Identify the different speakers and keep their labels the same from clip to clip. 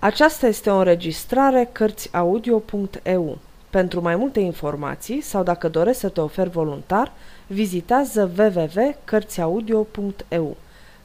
Speaker 1: Aceasta este o înregistrare Cărțiaudio.eu. Pentru mai multe informații sau dacă dorești să te oferi voluntar, vizitează www.cărțiaudio.eu.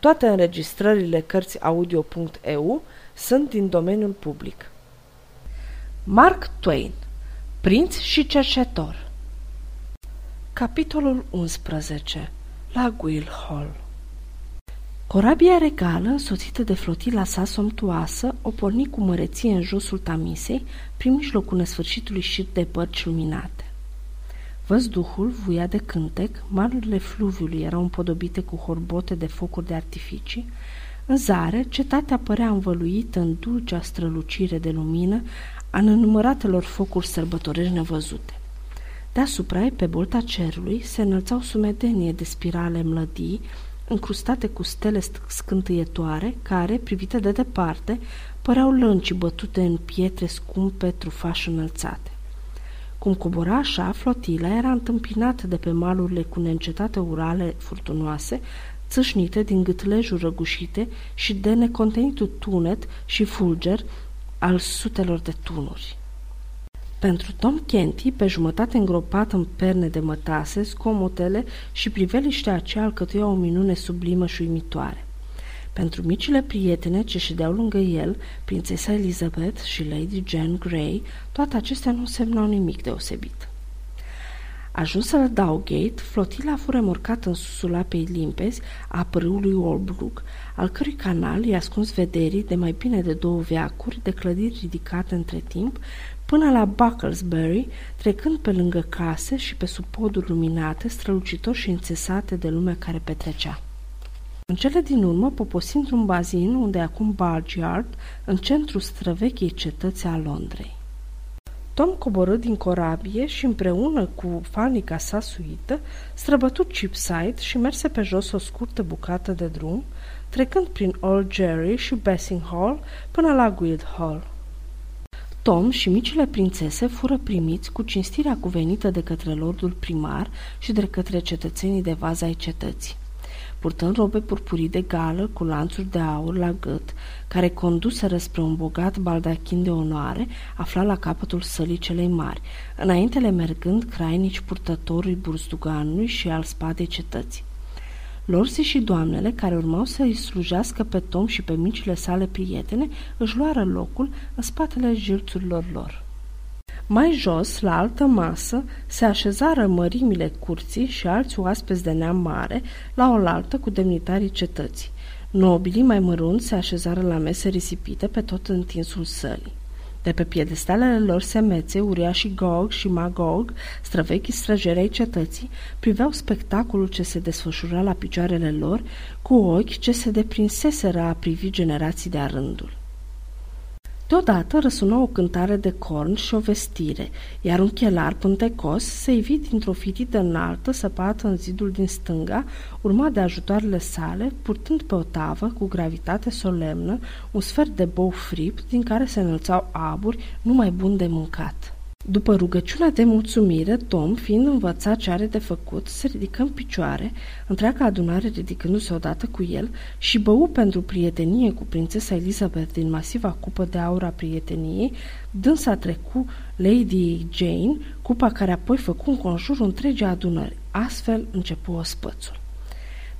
Speaker 1: Toate înregistrările Cărțiaudio.eu sunt din domeniul public. Mark Twain Prinț și cercetor Capitolul 11 La Guildhall Corabia regală, însoțită de flotila sa somptuoasă, o porni cu măreție în josul Tamisei, prin mijlocul nesfârșitului șir de bărci luminate. Văzduhul vuia de cântec, malurile fluviului erau împodobite cu horbote de focuri de artificii, în zare, cetatea părea învăluită în dulcea strălucire de lumină a nenumăratelor focuri sărbătorești nevăzute. Deasupra ei, pe bolta cerului, se înălțau sumedenie de spirale mlădii, încrustate cu stele scântâietoare, care, privite de departe, păreau lănci bătute în pietre scumpe, trufași înălțate. Cum cobora așa, flotila era întâmpinată de pe malurile cu neîncetate urale furtunoase, țâșnite din gâtlejuri răgușite și de necontenitul tunet și fulger al sutelor de tunuri. Pentru Tom Kenty, pe jumătate îngropat în perne de mătase, scomotele și priveliștea aceea alcătuia o minune sublimă și uimitoare. Pentru micile prietene ce ședeau lângă el, prințesa Elizabeth și Lady Jane Grey, toate acestea nu semnau nimic deosebit. Ajunsă la Dowgate, flotila a fost remorcată în susul apei limpezi a pârâului Walbrook, al cărui canal i-a ascuns vederii de mai bine de două veacuri de clădiri ridicate între timp, până la Bucklesbury, trecând pe lângă case și pe sub poduri luminate, strălucitor și înțesate de lumea care petrecea. În cele din urmă, poposind un bazin unde acum Barge Yard, în centrul străvechii cetății a Londrei. Tom coborâ din corabie și împreună cu fanica sa suită străbătu Chipside și merse pe jos o scurtă bucată de drum, trecând prin Old Jerry și Bassing Hall până la Guildhall. Tom și micile prințese fură primiți cu cinstirea cuvenită de către lordul primar și de către cetățenii de vază ai cetății. Purtând robe purpurii de gală cu lanțuri de aur la gât, care conduseră spre un bogat baldachin de onoare, afla la capătul sălii celei mari, înaintele mergând crainici purtătorului burstuganului și al spadei cetății. Lorsi și doamnele, care urmau să îi slujească pe Tom și pe micile sale prietene, își luară locul în spatele jilțurilor lor. Mai jos, la altă masă, se așezară mărimile curții și alți oaspeți de neam mare, la oaltă cu demnitarii cetății. Nobilii mai mărunți se așezară la mese risipite pe tot întinsul sălii. De pe piedestalele lor semețe, uriașii Gog și Magog, străvechii străjeri ai cetății, priveau spectacolul ce se desfășura la picioarele lor cu ochi ce se deprinseseră a privi generații de-a rândul. Deodată răsună o cântare de corn și o vestire, iar un chelar pântecos se ivi dintr-o fitită înaltă săpată în zidul din stânga, urmat de ajutoarele sale, purtând pe o tavă, cu gravitate solemnă, un sfert de bou fript din care se înălțau aburi numai bun de mâncat. După rugăciunea de mulțumire, Tom, fiind învățat ce are de făcut, se ridică în picioare, întreaga adunare ridicându-se odată cu el, și bău pentru prietenie cu prințesa Elizabeth din masiva cupă de aur a prieteniei, dânsa trecu Lady Jane, cupa care apoi făcu un conjur întregii adunări. Astfel începu ospățul.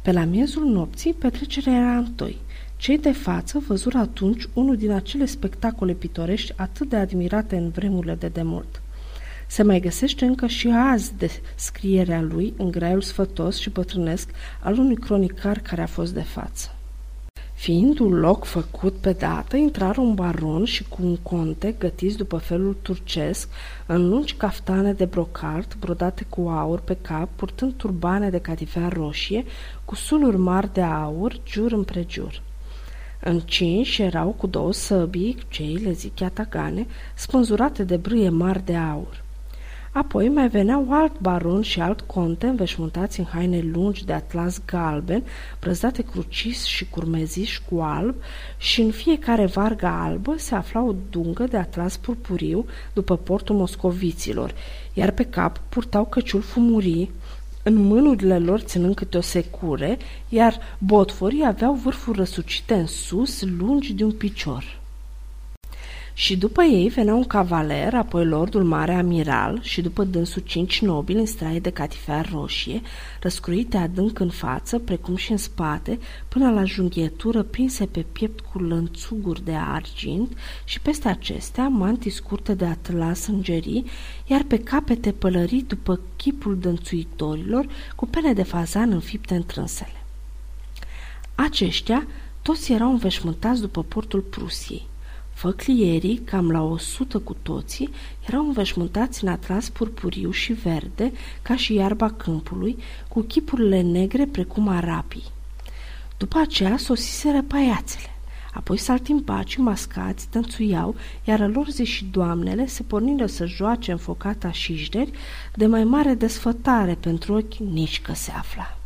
Speaker 1: Pe la miezul nopții, petrecerea era întoi. Cei de față văzură atunci unul din acele spectacole pitorești atât de admirate în vremurile de demult. Se mai găsește încă și azi de scrierea lui în graiul sfătos și bătrânesc al unui cronicar care a fost de față. Fiind un loc făcut pe dată, intrară un baron și cu un conte gătiți după felul turcesc, în lungi caftane de brocart, brodate cu aur pe cap, purtând turbane de catifea roșie, cu suluri mari de aur, jur împrejur. Încinși erau cu două săbii, cei le zic iatagane, spânzurate de brâie mari de aur. Apoi mai veneau alt baron și alt conte înveșmântați în haine lungi de atlas galben, brăzdate crucis și curmeziși cu alb și în fiecare vargă albă se afla o dungă de atlas purpuriu după portul moscoviților, iar pe cap purtau căciul fumurii, în mânurile lor ținând câte o secure, iar botforii aveau vârfuri răsucite în sus, lungi de un picior. Și după ei venea un cavaler, apoi lordul mare amiral și după dânsul cinci nobili în straie de catifea roșie, răscruite adânc în față, precum și în spate, până la junghietură prinse pe piept cu lănțuguri de argint și peste acestea mantii scurte de atlas îngerii, iar pe capete pălării după chipul dănțuitorilor cu pene de fazan înfipte întrânsele. Aceștia toți erau înveșmântați după portul Prusiei. Făclierii, cam la o sută cu toții, erau înveșmântați în atlas purpuriu și verde, ca și iarba câmpului, cu chipurile negre precum arapii. După aceea sosiseră paiațele. Apoi saltimpacii mascați tănțuiau, iar lor zi și doamnele se porniră să joace în focata șișderi de mai mare desfătare pentru ochi nici că se afla.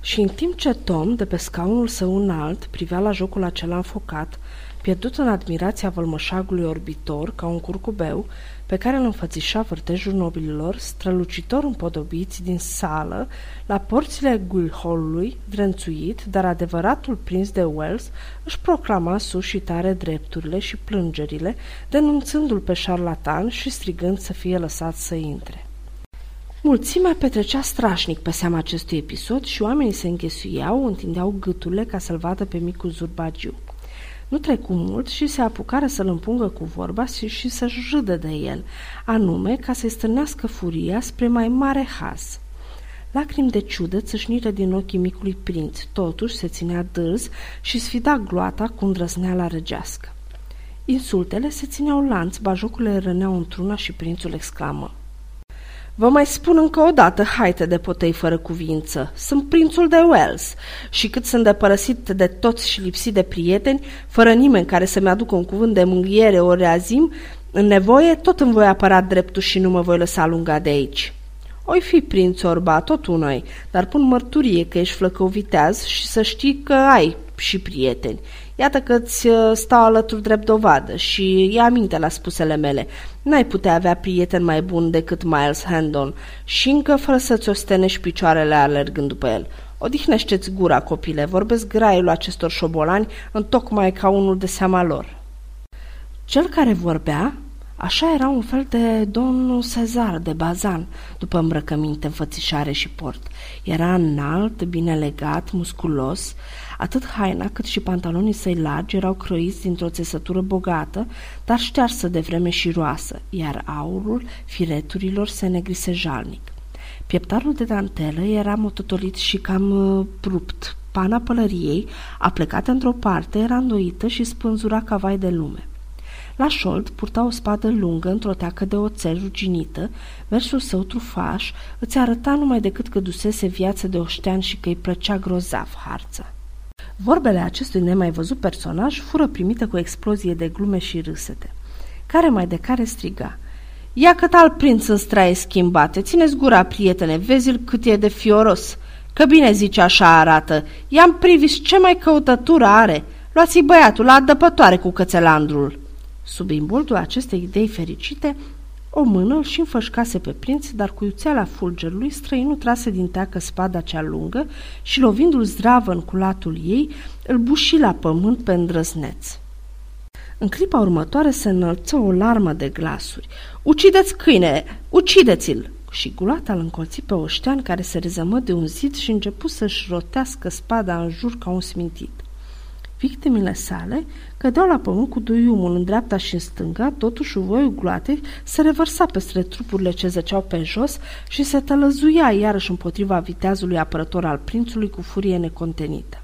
Speaker 1: Și în timp ce Tom, de pe scaunul său înalt, privea la jocul acela înfocat, pierdut în admirația vălmășagului orbitor, ca un curcubeu, pe care îl înfățișa vârtejul nobililor, strălucitor împodobiți din sală, la porțile Guildhall-ului, vrențuit, dar adevăratul prins de Wells își proclama sus și tare drepturile și plângerile, denunțându-l pe șarlatan și strigând să fie lăsat să intre. Mulțimea petrecea strașnic pe seama acestui episod și oamenii se înghesuiau, întindeau gâturile ca să-l vadă pe micul zurbagiu. Nu trecu mult și se apucară să-l împungă cu vorba și, și să-și râdă de el, anume ca să-i stârnească furia spre mai mare haz. Lacrimi de ciudă țâșniră din ochii micului prinț, totuși se ținea dârz și sfida gloata cu îndrăzneala răgească. Insultele se țineau lanț, bajocurile răneau într-una și prințul exclamă. Vă mai spun încă o dată, haite de potei fără cuvință. Sunt prințul de Wells și cât sunt de părăsit de toți și lipsit de prieteni, fără nimeni care să-mi aducă un cuvânt de mânghiere ori azim, în nevoie tot îmi voi apăra dreptul și nu mă voi lăsa lunga de aici. Oi fi prinț orba, tot unoi, dar pun mărturie că ești flăcăuviteaz și să știi că ai și prieteni. Iată că îți uh, stau alături drept dovadă și ia aminte la spusele mele. N-ai putea avea prieten mai bun decât Miles Handon și încă fără să-ți ostenești picioarele alergând după el. Odihnește-ți gura, copile, vorbesc graiul acestor șobolani în tocmai ca unul de seama lor. Cel care vorbea, așa era un fel de domnul Cezar de Bazan, după îmbrăcăminte, înfățișare și port. Era înalt, bine legat, musculos, Atât haina cât și pantalonii săi largi erau croiți dintr-o țesătură bogată, dar ștearsă de vreme și roasă, iar aurul fireturilor se negrise jalnic. Pieptarul de dantelă era mototolit și cam uh, rupt. Pana pălăriei, aplecată într-o parte, era îndoită și spânzura ca vai de lume. La șold purta o spadă lungă într-o teacă de oțel ruginită, versul său trufaș îți arăta numai decât că dusese viață de oștean și că îi plăcea grozav harță. Vorbele acestui nemai văzut personaj fură primite cu explozie de glume și râsete. Care mai de care striga. Ia cât al prinț în straie schimbate, țineți gura, prietene, vezi-l cât e de fioros. Că bine zice așa arată, i-am privis ce mai căutătură are. Luați-i băiatul la adăpătoare cu cățelandrul. Sub imboldul acestei idei fericite, o mână îl și înfășcase pe prinț, dar cu iuțeala fulgerului, străinul trase din teacă spada cea lungă și, lovindu-l zdravă în culatul ei, îl buși la pământ pe îndrăzneț. În clipa următoare se înălță o larmă de glasuri. Ucideți câine! Ucideți-l! Și gulata îl încolți pe oștean care se rezămă de un zid și începu să-și rotească spada în jur ca un smintit. Victimele sale cădeau la pământ cu duiumul în dreapta și în stânga, totuși voiul gloatei se revărsa peste trupurile ce zăceau pe jos și se tălăzuia iarăși împotriva viteazului apărător al prințului cu furie necontenită.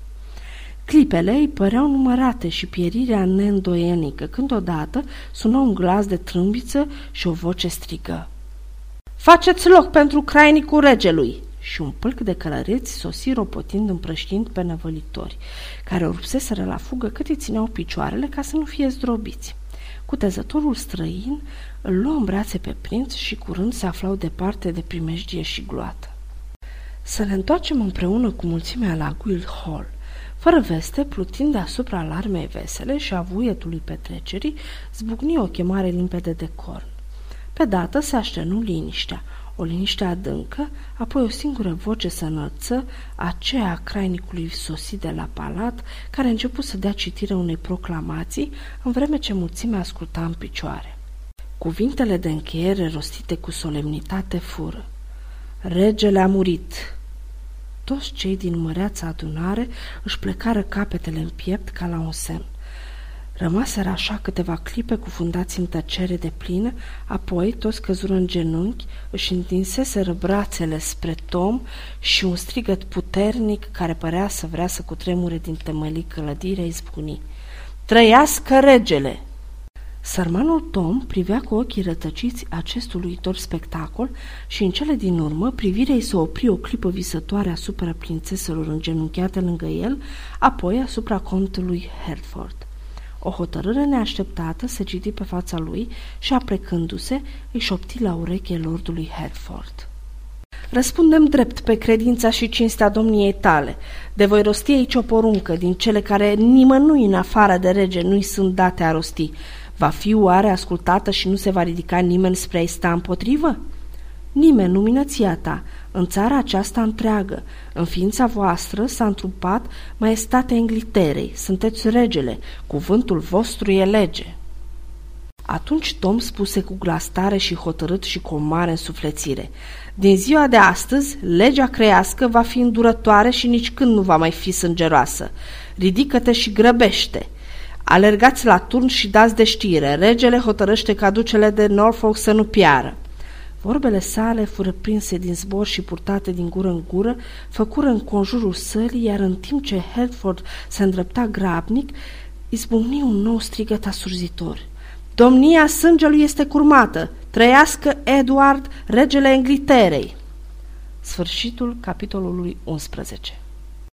Speaker 1: Clipele îi păreau numărate și pierirea neîndoienică, când odată sună un glas de trâmbiță și o voce strigă. Faceți loc pentru crainicul regelui! Și un pâlc de călăreți sosi ropotind împrăștind pe năvălitori, care o rupseseră la fugă cât îi țineau picioarele ca să nu fie zdrobiți. Cutezătorul străin îl luă în brațe pe prinț și curând se aflau departe de primejdie și gloată. Să ne întoarcem împreună cu mulțimea la Hall. Fără veste, plutind deasupra alarmei vesele și a vuietului petrecerii, zbucni o chemare limpede de corn. Pe dată se aștenu liniștea. O liniște adâncă, apoi o singură voce să înălță, aceea a crainicului sosit de la palat, care a început să dea citire unei proclamații, în vreme ce mulțimea asculta în picioare. Cuvintele de încheiere rostite cu solemnitate fură. Regele a murit. Toți cei din măreața adunare își plecară capetele în piept ca la un semn. Rămaseră așa câteva clipe cufundați în tăcere de plină, apoi toți căzură în genunchi, își întinseseră brațele spre Tom și un strigăt puternic care părea să vrea să cutremure din tămălii clădirea izbuni. Trăiască regele! Sărmanul Tom privea cu ochii rătăciți acestul uitor spectacol și în cele din urmă privirea îi se opri o clipă visătoare asupra prințeselor îngenunchiate lângă el, apoi asupra contului Hertford. O hotărâre neașteptată se citi pe fața lui și, aplecându-se, își șopti la ureche lordului Hertford. Răspundem drept pe credința și cinstea domniei tale. De voi rosti aici o poruncă din cele care nimănui în afară de rege nu-i sunt date a rosti. Va fi oare ascultată și nu se va ridica nimeni spre a-i sta împotrivă? Nimeni, luminăția ta, în țara aceasta întreagă, în ființa voastră s-a întrupat maestatea Ingliterei, sunteți regele, cuvântul vostru e lege. Atunci Tom spuse cu glas tare și hotărât și cu o mare însuflețire. Din ziua de astăzi, legea crească va fi îndurătoare și nici când nu va mai fi sângeroasă. Ridică-te și grăbește. Alergați la turn și dați de știre. Regele hotărăște caducele de Norfolk să nu piară. Vorbele sale fură prinse din zbor și purtate din gură în gură, făcură în conjurul sălii, iar în timp ce Hertford se îndrepta grabnic, izbucni un nou strigăt asurzitor. Domnia sângelui este curmată! Trăiască Edward, regele Engliterei! Sfârșitul capitolului 11